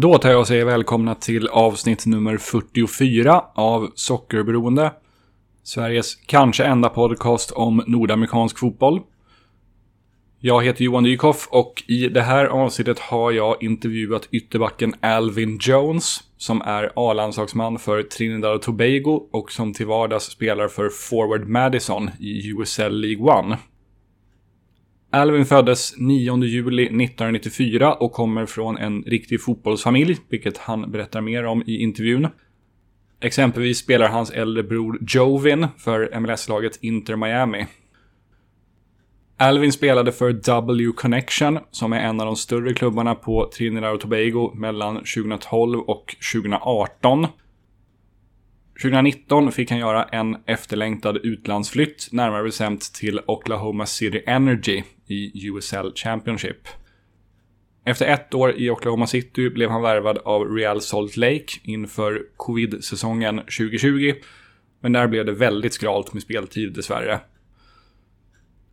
Då tar jag och säger välkomna till avsnitt nummer 44 av Sockerberoende. Sveriges kanske enda podcast om nordamerikansk fotboll. Jag heter Johan Dykhoff och i det här avsnittet har jag intervjuat ytterbacken Alvin Jones som är A-landslagsman för Trinidad och Tobago och som till vardags spelar för Forward Madison i USL League One. Alvin föddes 9 juli 1994 och kommer från en riktig fotbollsfamilj, vilket han berättar mer om i intervjun. Exempelvis spelar hans äldre bror Jovin för MLS-laget Inter Miami. Alvin spelade för W Connection, som är en av de större klubbarna på Trinidad och Tobago mellan 2012 och 2018. 2019 fick han göra en efterlängtad utlandsflytt, närmare bestämt till Oklahoma City Energy i USL Championship. Efter ett år i Oklahoma City blev han värvad av Real Salt Lake inför covid-säsongen 2020. Men där blev det väldigt skralt med speltid dessvärre.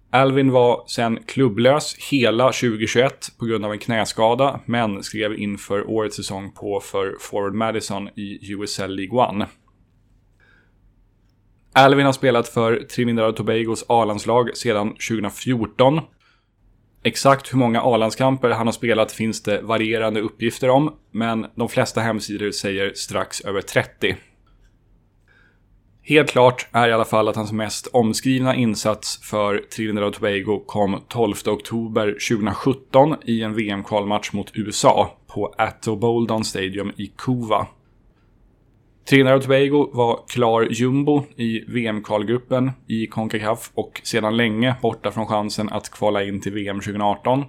Alvin var sen klubblös hela 2021 på grund av en knäskada, men skrev inför årets säsong på för Forward Madison i USL League One. Alvin har spelat för Trinidad och Tobagos A-landslag sedan 2014. Exakt hur många A-landskamper han har spelat finns det varierande uppgifter om, men de flesta hemsidor säger strax över 30. Helt klart är i alla fall att hans mest omskrivna insats för Trinidad och Tobago kom 12 oktober 2017 i en VM-kvalmatch mot USA på Atto Boldon Stadium i Kuva. Trinidad och Tobago var klar jumbo i VM-kvalgruppen i Concacaf och sedan länge borta från chansen att kvala in till VM 2018.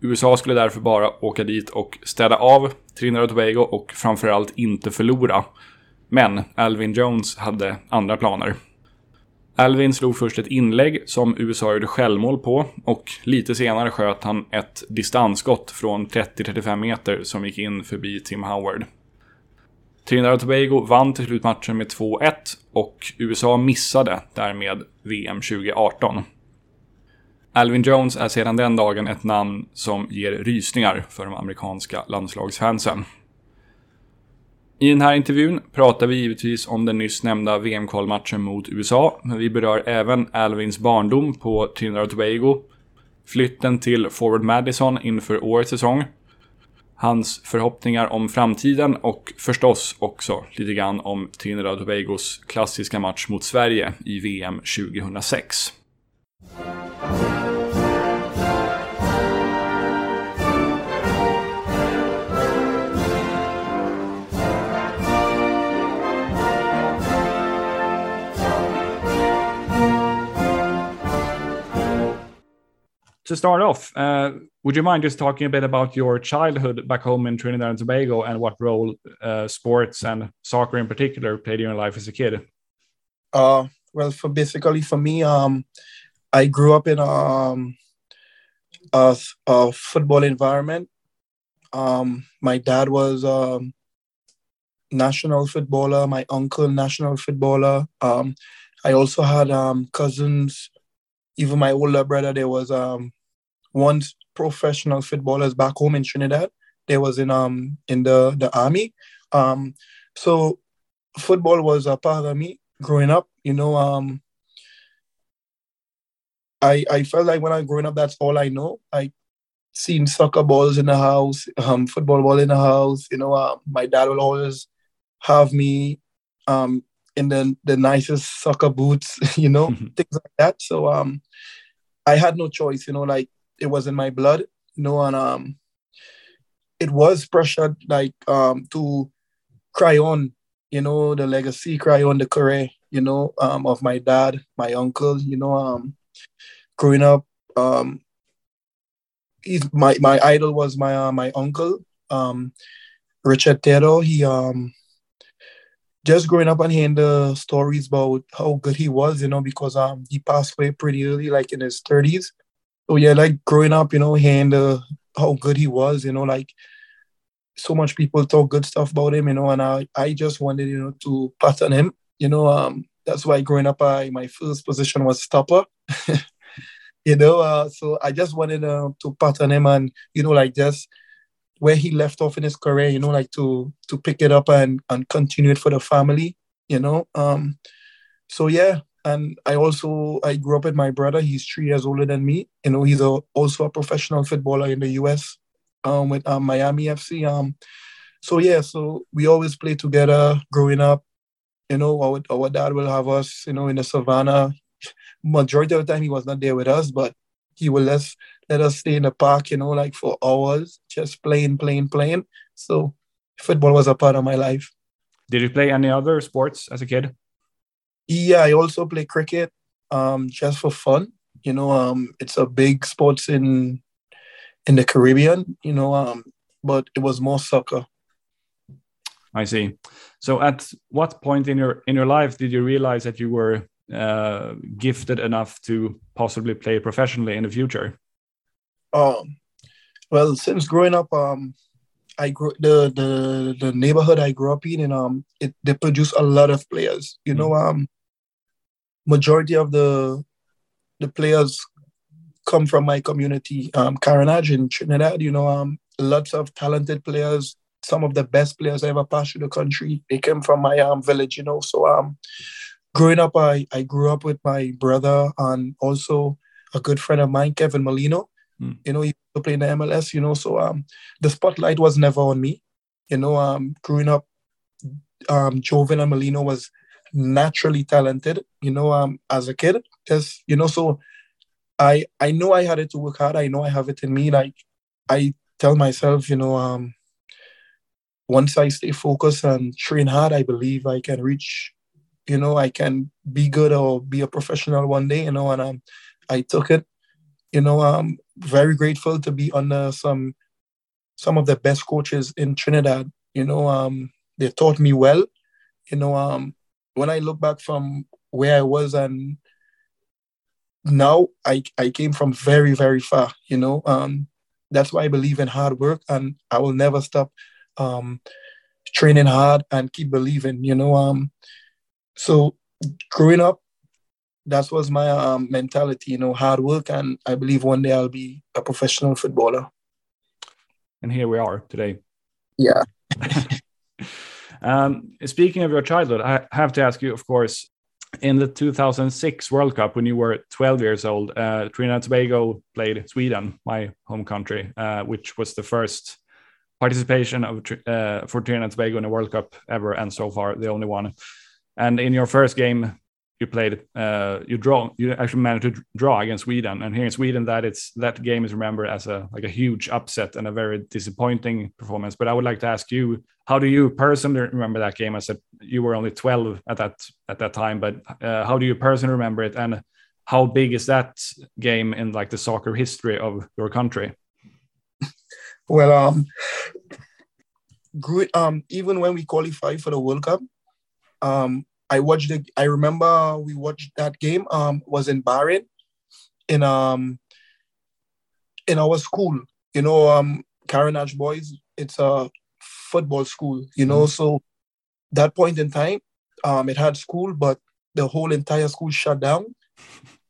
USA skulle därför bara åka dit och städa av Trinidad och Tobago och framförallt inte förlora. Men Alvin Jones hade andra planer. Alvin slog först ett inlägg som USA gjorde självmål på och lite senare sköt han ett distansskott från 30-35 meter som gick in förbi Tim Howard. Trinidad och Tobago vann till slut matchen med 2-1 och USA missade därmed VM 2018. Alvin Jones är sedan den dagen ett namn som ger rysningar för de amerikanska landslagsfansen. I den här intervjun pratar vi givetvis om den nyss nämnda VM-kvalmatchen mot USA, men vi berör även Alvins barndom på Trinidad och Tobago, flytten till Forward Madison inför årets säsong, hans förhoppningar om framtiden och förstås också lite grann om Trinidad och Tobagos klassiska match mot Sverige i VM 2006. To start off, uh, would you mind just talking a bit about your childhood back home in Trinidad and Tobago and what role uh, sports and soccer in particular played in your life as a kid? Uh, well, for basically for me, um, I grew up in um, a, a football environment. Um, my dad was a um, national footballer. My uncle national footballer. Um, I also had um, cousins even my older brother, there was um one professional footballers back home in Trinidad. They was in um in the the army. Um, so football was a part of me growing up. You know, um, I I felt like when I growing up, that's all I know. I seen soccer balls in the house, um, football ball in the house. You know, uh, my dad will always have me um in the the nicest soccer boots, you know, things like that. So um, I had no choice, you know, like it was in my blood, you know, and um, it was pressured like um to cry on, you know, the legacy, cry on the career, you know, um, of my dad, my uncle, you know, um, growing up, um, he's my my idol was my uh, my uncle, um, Richard Tero. He um just growing up and hearing the stories about how good he was, you know, because um he passed away pretty early, like in his thirties. So yeah, like growing up, you know, hearing the how good he was, you know, like so much people talk good stuff about him, you know, and I I just wanted, you know, to pattern him, you know. Um, that's why growing up, I my first position was stopper. you know, uh, so I just wanted uh, to pattern him and you know, like just where he left off in his career, you know, like to to pick it up and and continue it for the family, you know. Um, so yeah, and I also I grew up with my brother. He's three years older than me. You know, he's a, also a professional footballer in the U.S. Um, with um, Miami FC. Um, so yeah, so we always play together growing up. You know, our, our dad will have us, you know, in the savannah. Majority of the time, he was not there with us, but he will let us let us stay in the park, you know, like for hours, just playing, playing, playing. So football was a part of my life. Did you play any other sports as a kid? Yeah, I also play cricket, um, just for fun. You know, um, it's a big sports in in the Caribbean. You know, um, but it was more soccer. I see. So, at what point in your in your life did you realize that you were uh, gifted enough to possibly play professionally in the future? Um, well, since growing up, um, I grew the the the neighborhood I grew up in, and um, it they produce a lot of players. You know, um, majority of the the players come from my community, um, Carenage in Trinidad. You know, um, lots of talented players. Some of the best players I ever passed through the country. They came from my um village. You know, so um, growing up, I I grew up with my brother and also a good friend of mine, Kevin Molino. Mm. You know, he to play in the MLS, you know. So um, the spotlight was never on me. You know, um, growing up, um, Joevin and Molino was naturally talented. You know, um, as a kid, just you know, so I I know I had it to work hard. I know I have it in me. Like I tell myself, you know, um, once I stay focused and train hard, I believe I can reach. You know, I can be good or be a professional one day. You know, and um, I took it you know, I'm very grateful to be under some some of the best coaches in Trinidad. You know, um, they taught me well. You know, um, when I look back from where I was and now I I came from very very far. You know, um, that's why I believe in hard work and I will never stop um, training hard and keep believing. You know, um, so growing up that was my um, mentality, you know, hard work, and I believe one day I'll be a professional footballer. And here we are today. Yeah. um, speaking of your childhood, I have to ask you, of course, in the 2006 World Cup, when you were 12 years old, uh, Trinidad and Tobago played Sweden, my home country, uh, which was the first participation of uh, for Trinidad and Tobago in a World Cup ever, and so far the only one. And in your first game, you played uh, you draw you actually managed to draw against Sweden. And here in Sweden that it's that game is remembered as a like a huge upset and a very disappointing performance. But I would like to ask you how do you personally remember that game? I said you were only 12 at that at that time but uh, how do you personally remember it? And how big is that game in like the soccer history of your country? Well um um even when we qualify for the World Cup um I watched the. I remember we watched that game. Um, was in Bahrain, in um, in our school. You know, um, Carenage Boys. It's a football school. You know, mm-hmm. so that point in time, um, it had school, but the whole entire school shut down,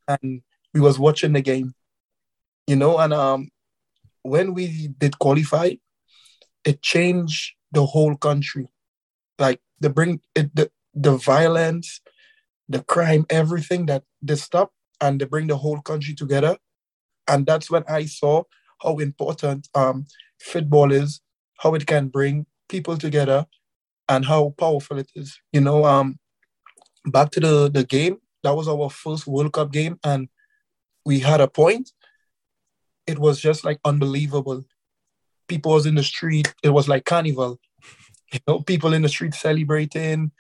and we was watching the game. You know, and um, when we did qualify, it changed the whole country. Like the bring it the, the violence, the crime, everything that they stop and they bring the whole country together. And that's when I saw how important um, football is, how it can bring people together, and how powerful it is. You know, um, back to the, the game, that was our first World Cup game, and we had a point. It was just like unbelievable. People was in the street. It was like carnival. You know, people in the street celebrating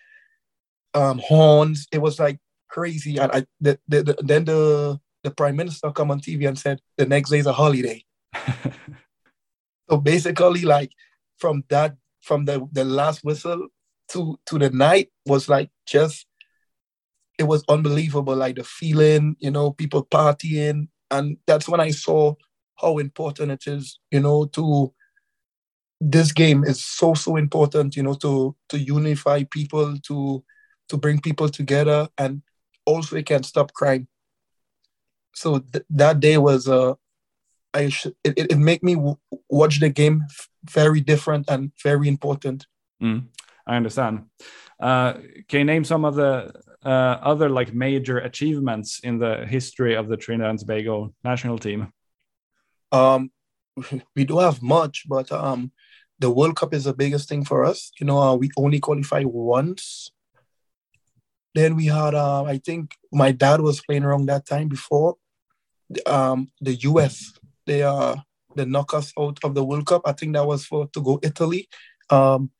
um, horns. It was like crazy. And I, the, the, the, then the the prime minister come on TV and said the next day is a holiday. so basically, like from that, from the the last whistle to to the night was like just it was unbelievable. Like the feeling, you know, people partying, and that's when I saw how important it is, you know, to this game is so so important, you know, to to unify people, to to bring people together and also it can stop crime so th- that day was uh i sh- it, it, made me w- watch the game very different and very important. Mm, I understand. Uh, can you name some of the uh, other like major achievements in the history of the Trinidad and Tobago national team? Um, we do have much, but um, the World Cup is the biggest thing for us. You know, uh, we only qualify once. Then we had, uh, I think my dad was playing around that time before. Um, the US, they uh, they knock us out of the World Cup. I think that was for to go Italy. Um,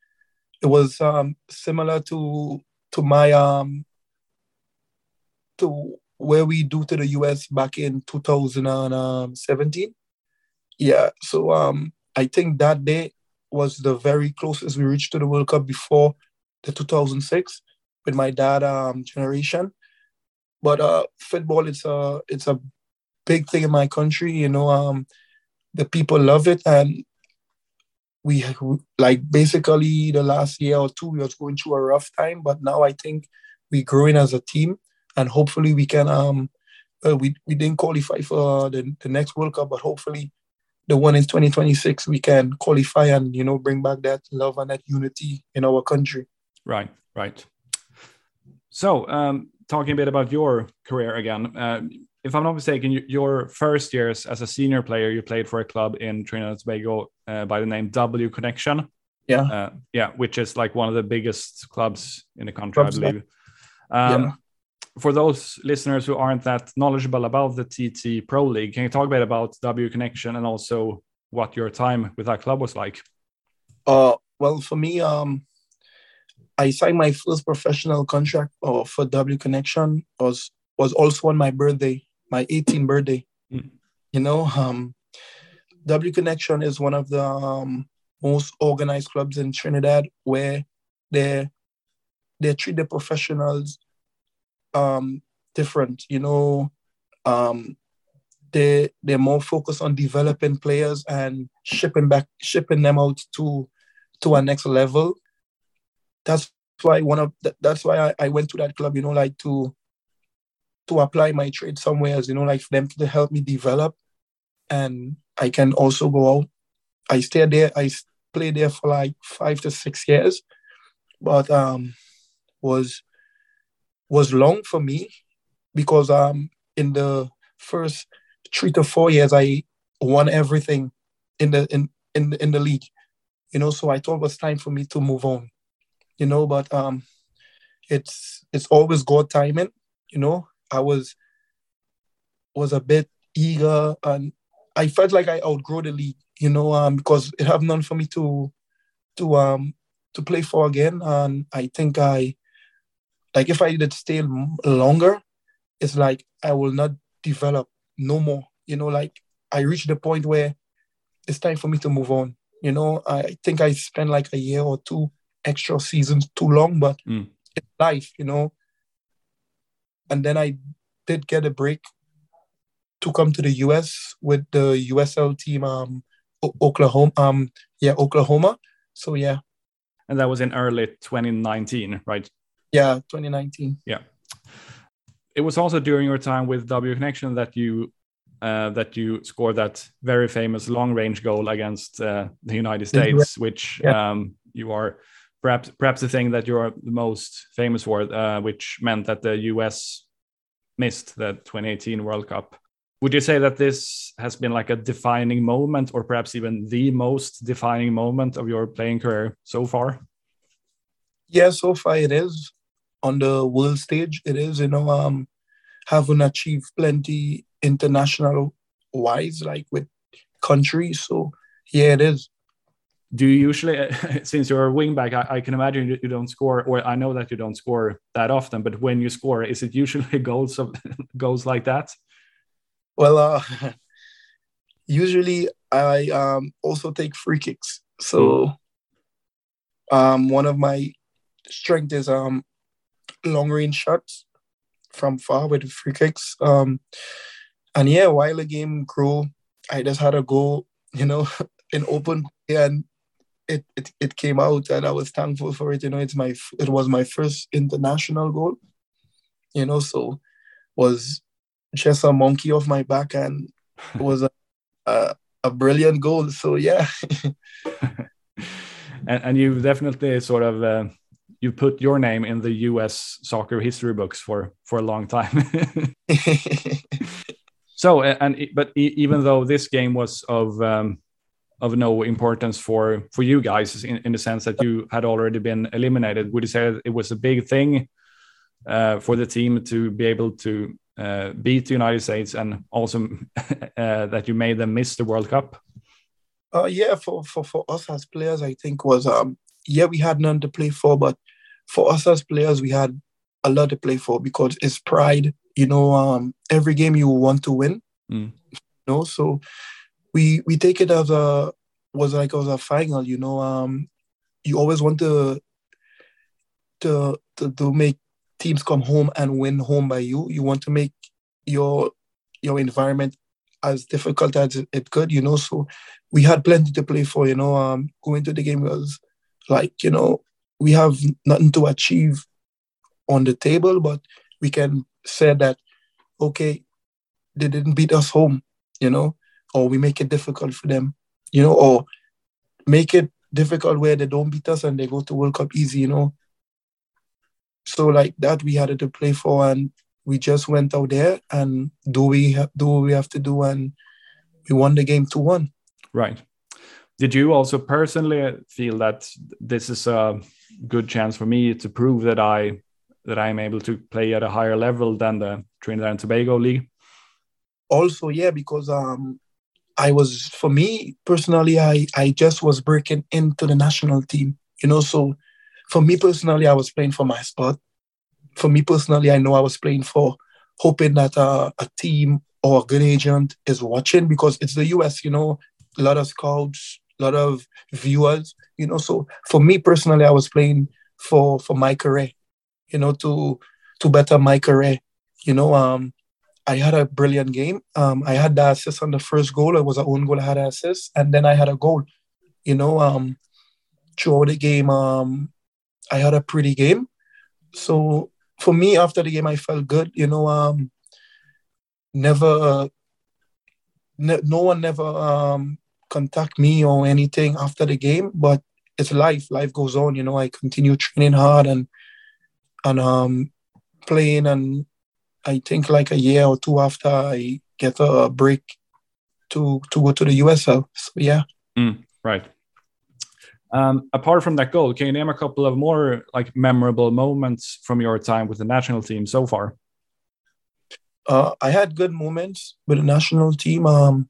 it was um, similar to to my um, to where we do to the US back in 2017. Yeah, so um, I think that day was the very closest we reached to the World Cup before the 2006 with my dad um, generation. But uh, football, it's a it's a big thing in my country. You know, um, the people love it, and we like basically the last year or two we was going through a rough time, but now I think we're growing as a team, and hopefully we can. Um, uh, we we didn't qualify for the, the next World Cup, but hopefully the one in 2026 we can qualify and you know bring back that love and that unity in our country. Right, right. So, um, talking a bit about your career again, uh, if I'm not mistaken, your first years as a senior player, you played for a club in Trinidad and Tobago uh, by the name W Connection. Yeah. Uh, yeah, which is like one of the biggest clubs in the country, clubs I believe. Um, yeah. For those listeners who aren't that knowledgeable about the TT Pro League, can you talk a bit about W Connection and also what your time with that club was like? Uh, well, for me, um, I signed my first professional contract uh, for W Connection was was also on my birthday my 18th birthday. Mm. You know, um, W Connection is one of the um, most organized clubs in Trinidad where they they treat the professionals um, different. You know, um, they they're more focused on developing players and shipping back shipping them out to to a next level. That's why one of that's why I, I went to that club. You know, like to to apply my trade somewhere you know, like for them to help me develop. And I can also go out. I stayed there, I played there for like five to six years, but um was was long for me because um in the first three to four years I won everything in the in in in the league. You know, so I thought it was time for me to move on. You know, but um it's it's always God timing, you know. I was was a bit eager and I felt like I outgrew the league, you know, um, because it have none for me to to um to play for again. And I think I like if I did stay longer, it's like I will not develop no more. You know, like I reached the point where it's time for me to move on. You know, I think I spent like a year or two extra seasons too long, but mm. it's life, you know and then I did get a break to come to the US with the USL team, um, o- Oklahoma. Um, yeah, Oklahoma. So yeah. And that was in early 2019, right? Yeah, 2019. Yeah. It was also during your time with W Connection that you uh, that you scored that very famous long range goal against uh, the United States, which yeah. um, you are perhaps perhaps the thing that you're the most famous for, uh, which meant that the US missed the 2018 World Cup. Would you say that this has been like a defining moment, or perhaps even the most defining moment of your playing career so far? Yeah, so far it is. On the world stage, it is. You know, um, having achieved plenty international wise, like with countries. So yeah, it is do you usually since you're a wingback I, I, can imagine you don't score or i know that you don't score that often but when you score is it usually goals of goals like that? Well uh usually i um also take free kicks. So um one of my strength is um long range shots from far with free kicks. Um and yeah while the game grew i just had a goal you know in open and it, it it came out and I was thankful for it. You know, it's my it was my first international goal. You know, so was just a monkey off my back and it was a, a, a brilliant goal. So yeah. and, and you've definitely sort of uh, you put your name in the U.S. soccer history books for for a long time. so and but even though this game was of um, of no importance for for you guys in, in the sense that you had already been eliminated, would you say it was a big thing uh, for the team to be able to uh, beat the United States and also uh, that you made them miss the World Cup? Uh, yeah, for, for, for us as players, I think was um yeah we had none to play for, but for us as players, we had a lot to play for because it's pride. You know, um, every game you want to win. Mm. You know, so we we take it as a was like as a final. You know, um, you always want to to to, to make teams come home and win home by you. You want to make your your environment as difficult as it could, you know. So we had plenty to play for, you know. Um, going to the game was like, you know, we have nothing to achieve on the table, but we can say that, okay, they didn't beat us home, you know, or we make it difficult for them, you know, or make it difficult where they don't beat us and they go to World Cup easy, you know. So like that, we had to play for, and we just went out there and do we have, do what we have to do, and we won the game two one. Right. Did you also personally feel that this is a good chance for me to prove that I that I'm able to play at a higher level than the Trinidad and Tobago league? Also, yeah, because um, I was for me personally, I I just was breaking into the national team, you know. So for me personally, I was playing for my spot. For me personally, I know I was playing for hoping that uh, a team or a good agent is watching because it's the US, you know, a lot of scouts, a lot of viewers, you know. So for me personally, I was playing for for my career, you know, to to better my career. You know, um, I had a brilliant game. Um, I had the assist on the first goal. It was an own goal. I had an assist, and then I had a goal. You know, um, throughout the game, um, I had a pretty game. So for me, after the game, I felt good. You know, um, never, uh, ne- no one never um, contact me or anything after the game. But it's life. Life goes on. You know, I continue training hard and and um, playing. And I think like a year or two after, I get a break to to go to the USL. So yeah. Mm, right. Um, apart from that goal, can you name a couple of more like memorable moments from your time with the national team so far? Uh, I had good moments with the national team. Um,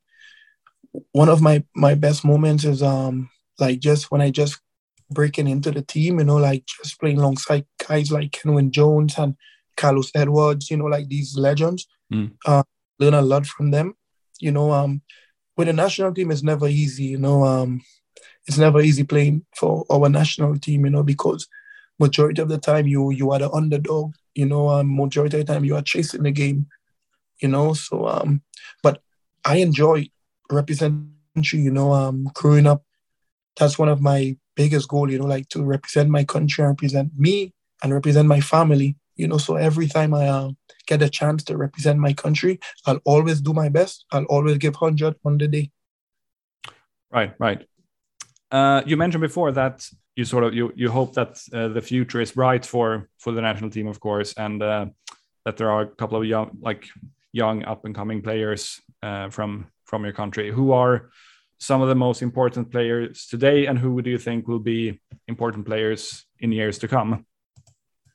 one of my my best moments is um like just when I just breaking into the team, you know, like just playing alongside guys like Kenwyne Jones and Carlos Edwards, you know, like these legends. Mm. Uh, learn a lot from them. You know, um, with the national team, it's never easy. You know, um, it's never easy playing for our national team, you know, because majority of the time you you are the underdog, you know, um, majority of the time you are chasing the game, you know. So um, but I enjoy representing, you know, um, growing up. That's one of my biggest goal, you know, like to represent my country, represent me, and represent my family. You know, so every time I uh, get a chance to represent my country, I'll always do my best. I'll always give hundred on the day. Right, right. Uh, you mentioned before that you sort of you you hope that uh, the future is bright for for the national team, of course, and uh, that there are a couple of young like young up and coming players uh, from from your country. Who are some of the most important players today, and who do you think will be important players in years to come?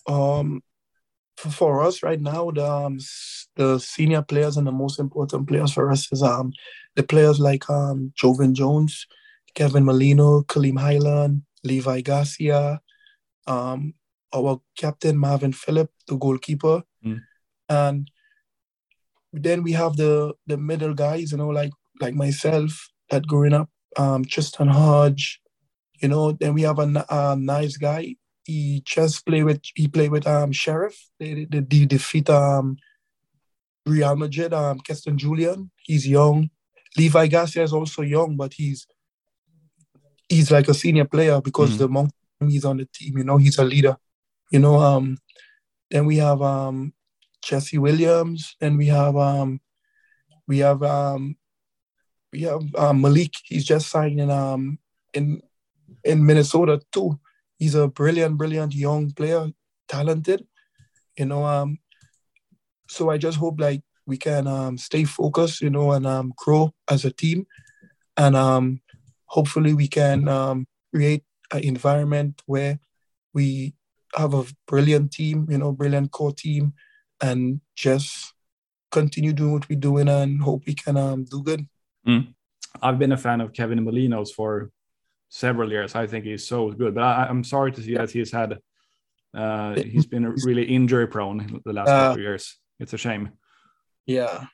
Um, for, for us right now, the um, the senior players and the most important players for us is um the players like um Joevin Jones, Kevin Molino, Khaleem Hyland, Levi Garcia, um, our captain Marvin Phillip, the goalkeeper, mm. and then we have the the middle guys, you know, like like myself that growing up, um, Tristan Hodge, you know. Then we have a, a nice guy. He just play with he play with um Sheriff. They, they, they defeat um Real Madrid. Um, Keston Julien. He's young. Levi Garcia is also young, but he's he's like a senior player because mm. the monk he's on the team. You know, he's a leader. You know, um, then we have um, Jesse Williams, and we have um, we have um, we have um, Malik. He's just signed in um in in Minnesota too. He's a brilliant, brilliant young player, talented. You know, um, so I just hope like we can um, stay focused, you know, and um, grow as a team, and um, hopefully we can um, create an environment where we have a brilliant team, you know, brilliant core team, and just continue doing what we're doing and hope we can um, do good. Mm. I've been a fan of Kevin Molinos for several years. I think he's so good, but I, am sorry to see that he's had uh, he's been really injury prone the last uh, couple of years. It's a shame. Yeah.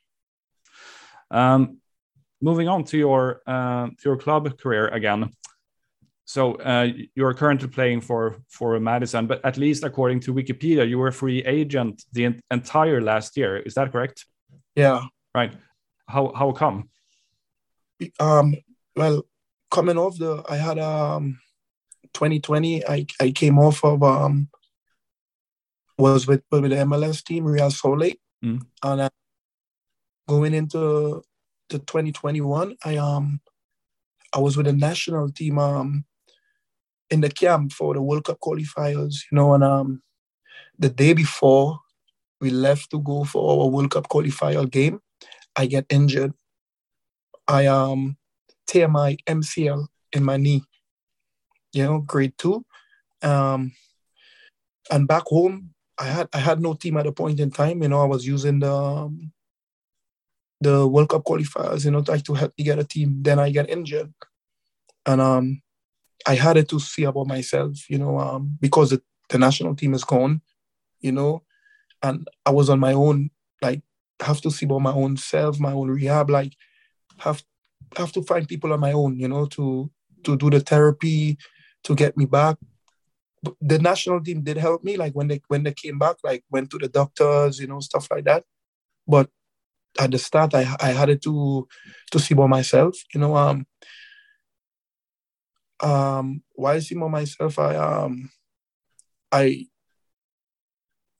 Um, moving on to your uh, to your club career again. So uh, you're currently playing for for Madison, but at least according to Wikipedia, you were free agent the entire last year. Is that correct? Yeah. Right. How how come? Um. Well, coming off the, I had um, 2020. I I came off of um, was with with the MLS team Real Salt Lake, mm. and uh, going into the 2021, I um, I was with the national team um in the camp for the World Cup qualifiers, you know, and um, the day before we left to go for our World Cup qualifier game, I get injured. I um tear my MCL in my knee, you know, grade two. Um, and back home, I had I had no team at a point in time. You know, I was using the um, the World Cup qualifiers, you know, like to help me get a team. Then I get injured, and um, I had to see about myself, you know, um, because the, the national team is gone, you know, and I was on my own, like have to see about my own self, my own rehab, like have have to find people on my own, you know, to to do the therapy, to get me back. The national team did help me, like when they when they came back, like went to the doctors, you know, stuff like that. But at the start, I I had to to see about myself, you know. Um, um, while see about myself, I um, I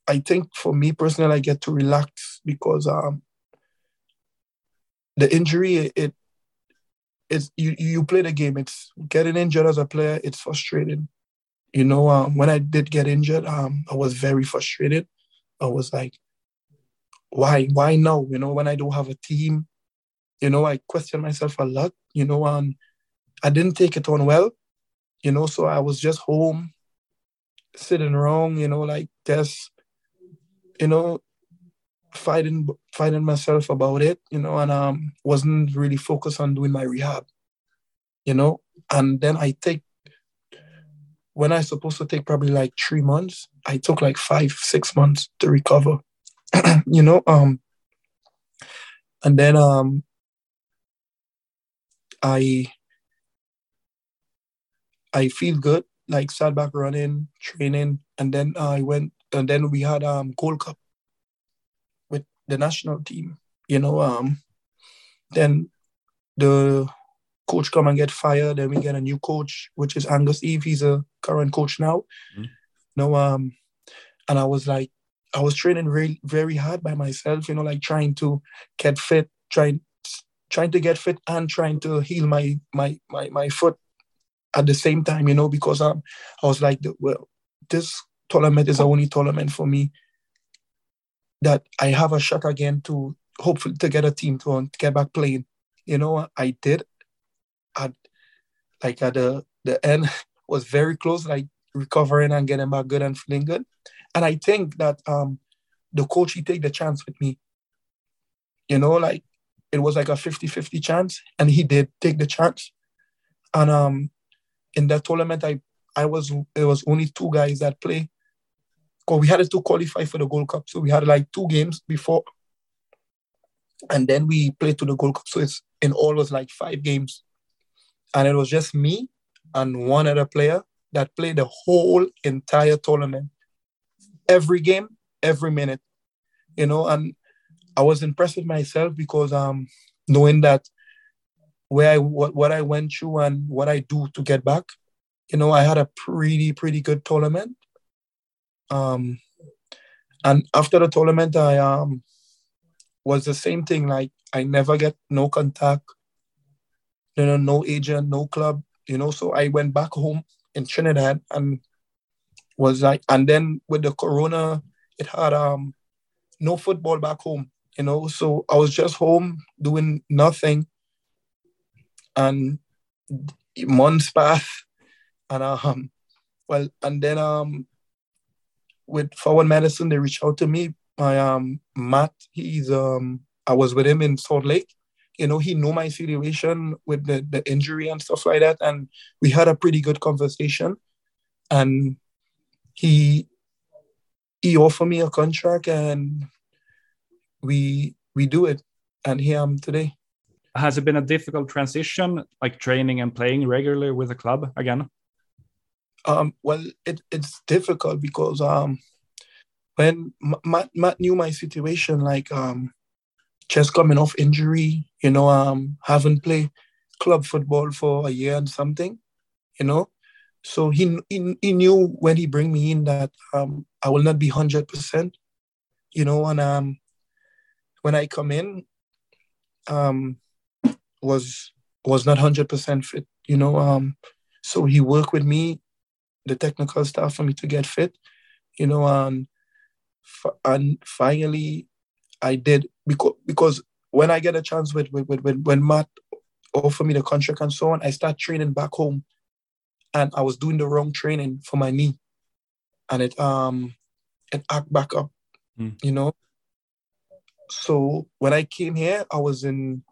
I think for me personally, I get to relax because um, the injury it it's you you play the game. It's getting injured as a player. It's frustrating. You know, um, when I did get injured, um, I was very frustrated. I was like, why, why now? You know, when I don't have a team, you know, I question myself a lot. You know, um, I didn't take it on well. You know, so I was just home, sitting wrong. You know, like just, you know, fighting fighting myself about it, you know, and um wasn't really focused on doing my rehab, you know. And then I take when I supposed to take probably like three months, I took like five, six months to recover. you know, um and then um I I feel good, like sat back running, training, and then I went and then we had um Gold Cup the national team. You know, um, then the coach come and get fired. Then we get a new coach, which is Angus Eve. He's a current coach now. Mm-hmm. You know, um, and I was like, I was training really very hard by myself. You know, like trying to get fit, trying trying to get fit and trying to heal my my my my foot at the same time. You know, because um, I was like, well, this tournament is the only tournament for me that I have a shot again to hopefully to get a team to, to get back playing. You know, I did. At like at the the end was very close, like recovering and getting back good and feeling good. And I think that um the coach he take the chance with me. You know, like it was like a 50-50 chance, and he did take the chance. And um in that tournament I I was it was only two guys that play because we had to qualify for the Gold Cup. So we had like two games before, and then we played to the Gold Cup. So it's in all was like five games, and it was just me and one other player that played the whole entire tournament, every game, every minute, you know. And I was impressed with myself because um knowing that where I what, what I went through and what I do to get back, you know, I had a pretty pretty good tournament um, and after the tournament, I um, was the same thing. Like I never get no contact. you know, no agent, no club, you know. So I went back home in Trinidad and was like, and then with the corona, it had um no football back home, you know. So I was just home doing nothing, and months passed, and um, well, and then um, with Forward Madison, they reached out to me. My um Matt, he's um, I was with him in Salt Lake. You know, he knew my situation with the, the injury and stuff like that, and we had a pretty good conversation. And he he offered me a contract, and we we do it, and here I'm today. Has it been a difficult transition, like training and playing regularly with the club again? Um, well, it, it's difficult because um, when Matt, Matt knew my situation, like um, just coming off injury, you know, um, haven't played club football for a year and something, you know. So he he, he knew when he bring me in that um, I will not be hundred percent, you know, and um, when I come in, um, was was not hundred percent fit, you know. Um, so he worked with me the technical stuff for me to get fit, you know, and and finally I did because because when I get a chance with with, with when Matt offered me the contract and so on, I start training back home, and I was doing the wrong training for my knee, and it um it act back up, mm. you know. So when I came here, I was in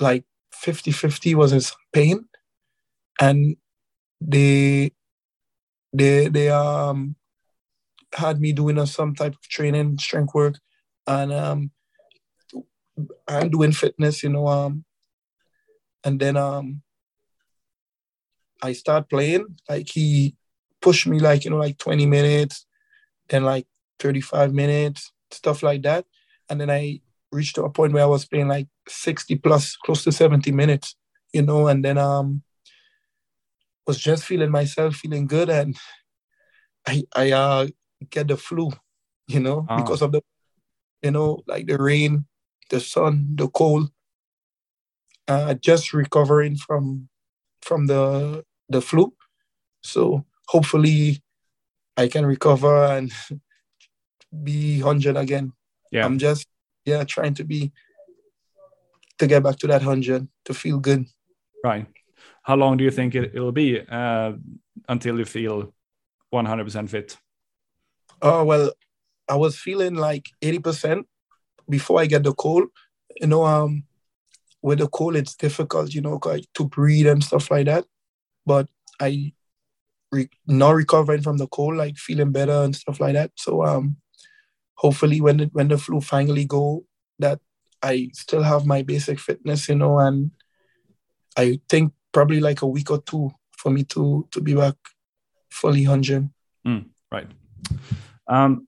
like 50-50 was in pain, and they they they um had me doing a, some type of training, strength work, and um I'm doing fitness, you know, um and then um I start playing. Like he pushed me like, you know, like 20 minutes, then like 35 minutes, stuff like that. And then I reached to a point where I was playing like 60 plus, close to 70 minutes, you know, and then um was just feeling myself, feeling good, and I I uh, get the flu, you know, oh. because of the, you know, like the rain, the sun, the cold. Uh, just recovering from from the the flu, so hopefully I can recover and be hundred again. Yeah, I'm just yeah trying to be to get back to that hundred to feel good. Right how long do you think it, will be uh, until you feel 100% fit? Oh, well, I was feeling like 80% before I get the cold. You know, um, with the cold, it's difficult, you know, to breathe and stuff like that. But I re- now recovering from the cold, like feeling better and stuff like that. So um, hopefully when the, when the flu finally go, that I still have my basic fitness, you know, and I think probably like a week or two for me to to be back fully 100. Mm, right. Um,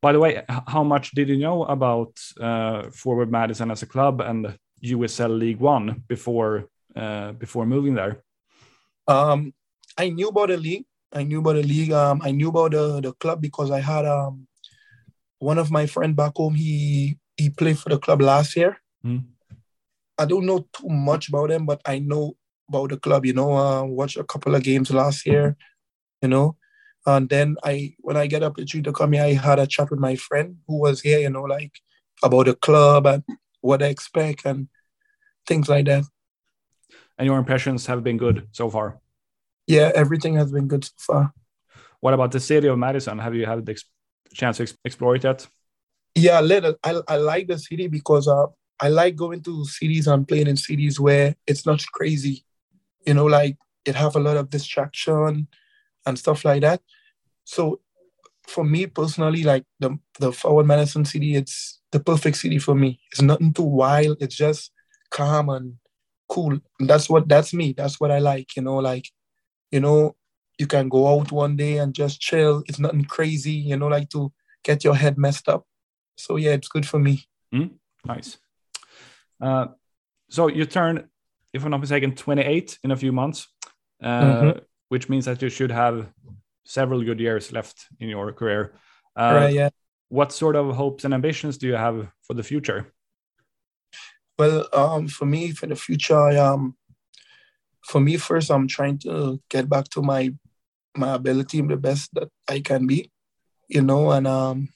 by the way, how much did you know about uh, Forward Madison as a club and USL League One before uh, before moving there? Um, I knew about the league. I knew about the league. Um, I knew about the, the club because I had um, one of my friend back home. He he played for the club last year. Mm. I don't know too much about him, but I know about the club. You know, uh, watched a couple of games last year. You know, and then I when I get up to to come here, I had a chat with my friend who was here. You know, like about the club and what I expect and things like that. And your impressions have been good so far. Yeah, everything has been good so far. What about the city of Madison? Have you had the chance to explore it yet? Yeah, little. I, I like the city because uh, I like going to cities and playing in cities where it's not crazy you know, like it have a lot of distraction and stuff like that. So for me personally, like the the forward Madison city, it's the perfect city for me. It's nothing too wild. It's just calm and cool. And that's what that's me. That's what I like. You know, like, you know, you can go out one day and just chill. It's nothing crazy. You know, like to get your head messed up. So yeah, it's good for me. Mm, nice. Uh, so you turn if I'm not mistaken, 28 in a few months, uh, mm-hmm. which means that you should have several good years left in your career. Uh, right, yeah. What sort of hopes and ambitions do you have for the future? Well, um, for me, for the future, I um, for me, first, I'm trying to get back to my my ability the best that I can be, you know, and um,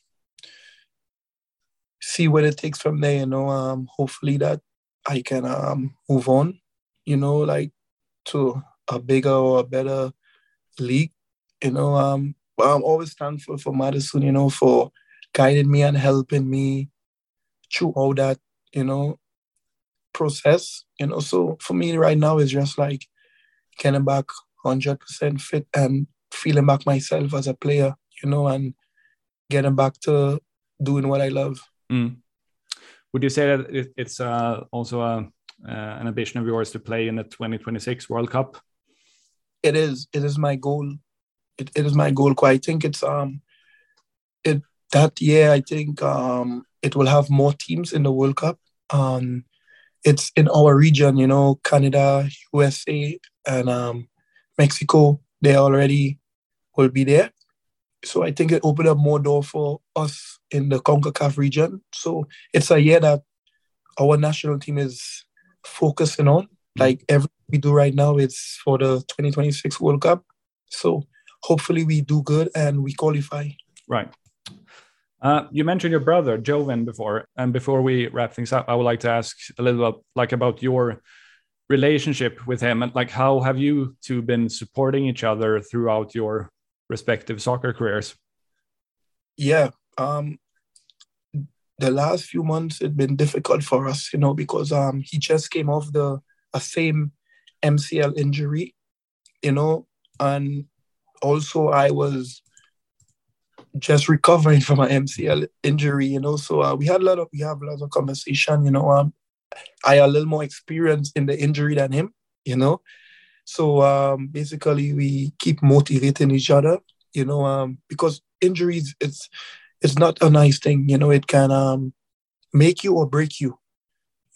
see what it takes from there, you know. Um, hopefully that I can um, move on, you know, like to a bigger or a better league, you know. Um, I'm always thankful for Madison, you know, for guiding me and helping me through all that, you know, process, you know. So for me right now is just like getting back 100% fit and feeling back myself as a player, you know, and getting back to doing what I love. Mm. Would you say that it's uh, also a, an ambition of yours to play in the 2026 World Cup? It is. It is my goal. It, it is my goal. I think it's um, it that year. I think um, it will have more teams in the World Cup. Um, it's in our region, you know, Canada, USA, and um, Mexico. They already will be there. So I think it opened up more door for us in the CONCACAF region. So it's a year that our national team is focusing on. Like everything we do right now is for the 2026 World Cup. So hopefully we do good and we qualify. Right. Uh, you mentioned your brother Joevin before, and before we wrap things up, I would like to ask a little bit like about your relationship with him and like how have you two been supporting each other throughout your respective soccer careers? Yeah, um, the last few months it's been difficult for us, you know, because um he just came off the a same MCL injury, you know, and also I was just recovering from an MCL injury, you know. So uh, we had a lot of we have a lot of conversation, you know. Um, I a little more experience in the injury than him, you know. So um, basically, we keep motivating each other, you know, um, because injuries it's it's not a nice thing, you know. It can um, make you or break you,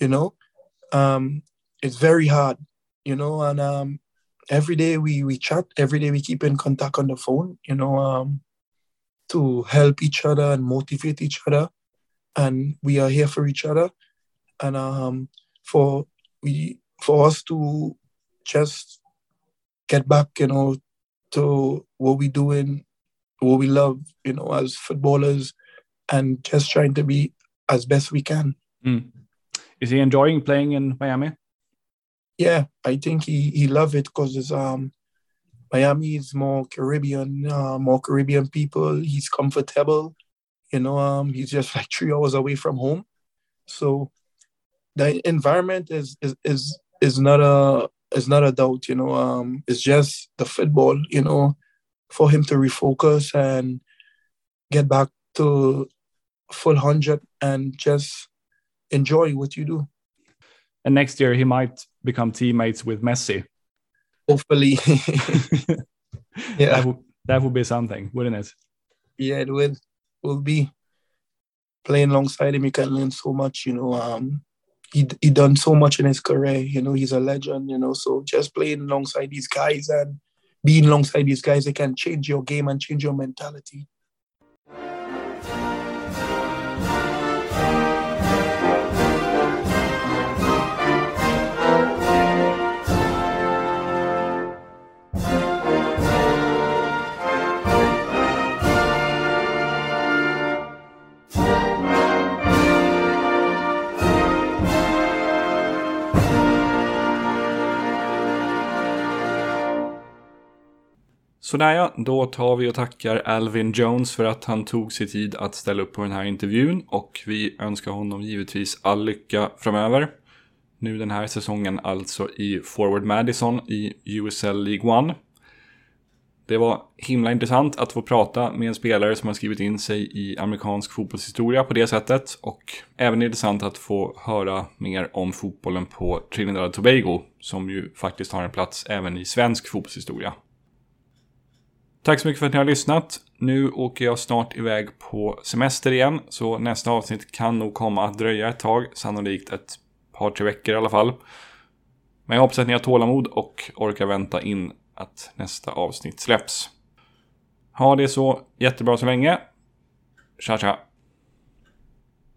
you know. Um, it's very hard, you know, and um, every day we we chat, every day we keep in contact on the phone, you know. Um, to help each other and motivate each other. And we are here for each other. And um, for we for us to just get back, you know, to what we doing, what we love, you know, as footballers, and just trying to be as best we can. Mm. Is he enjoying playing in Miami? Yeah, I think he he love it because it's um Miami is more Caribbean, uh, more Caribbean people. He's comfortable, you know. Um, he's just like three hours away from home, so the environment is is is is not a is not a doubt. You know, um, it's just the football. You know, for him to refocus and get back to full hundred and just enjoy what you do. And next year he might become teammates with Messi hopefully. yeah, that would, that would be something, wouldn't it? Yeah, it would. Will be playing alongside him. You can learn so much. You know, um, he he done so much in his career. You know, he's a legend. You know, so just playing alongside these guys and being alongside these guys, they can change your game and change your mentality. Sådär ja, då tar vi och tackar Alvin Jones för att han tog sig tid att ställa upp på den här intervjun och vi önskar honom givetvis all lycka framöver. Nu den här säsongen alltså i Forward Madison i USL League 1. Det var himla intressant att få prata med en spelare som har skrivit in sig i amerikansk fotbollshistoria på det sättet och även intressant att få höra mer om fotbollen på Trinidad och Tobago som ju faktiskt har en plats även i svensk fotbollshistoria. Tack så mycket för att ni har lyssnat. Nu åker jag snart iväg på semester igen, så nästa avsnitt kan nog komma att dröja ett tag, sannolikt ett par, tre veckor i alla fall. Men jag hoppas att ni har tålamod och orkar vänta in att nästa avsnitt släpps. Ha det så jättebra så länge. Tja tja!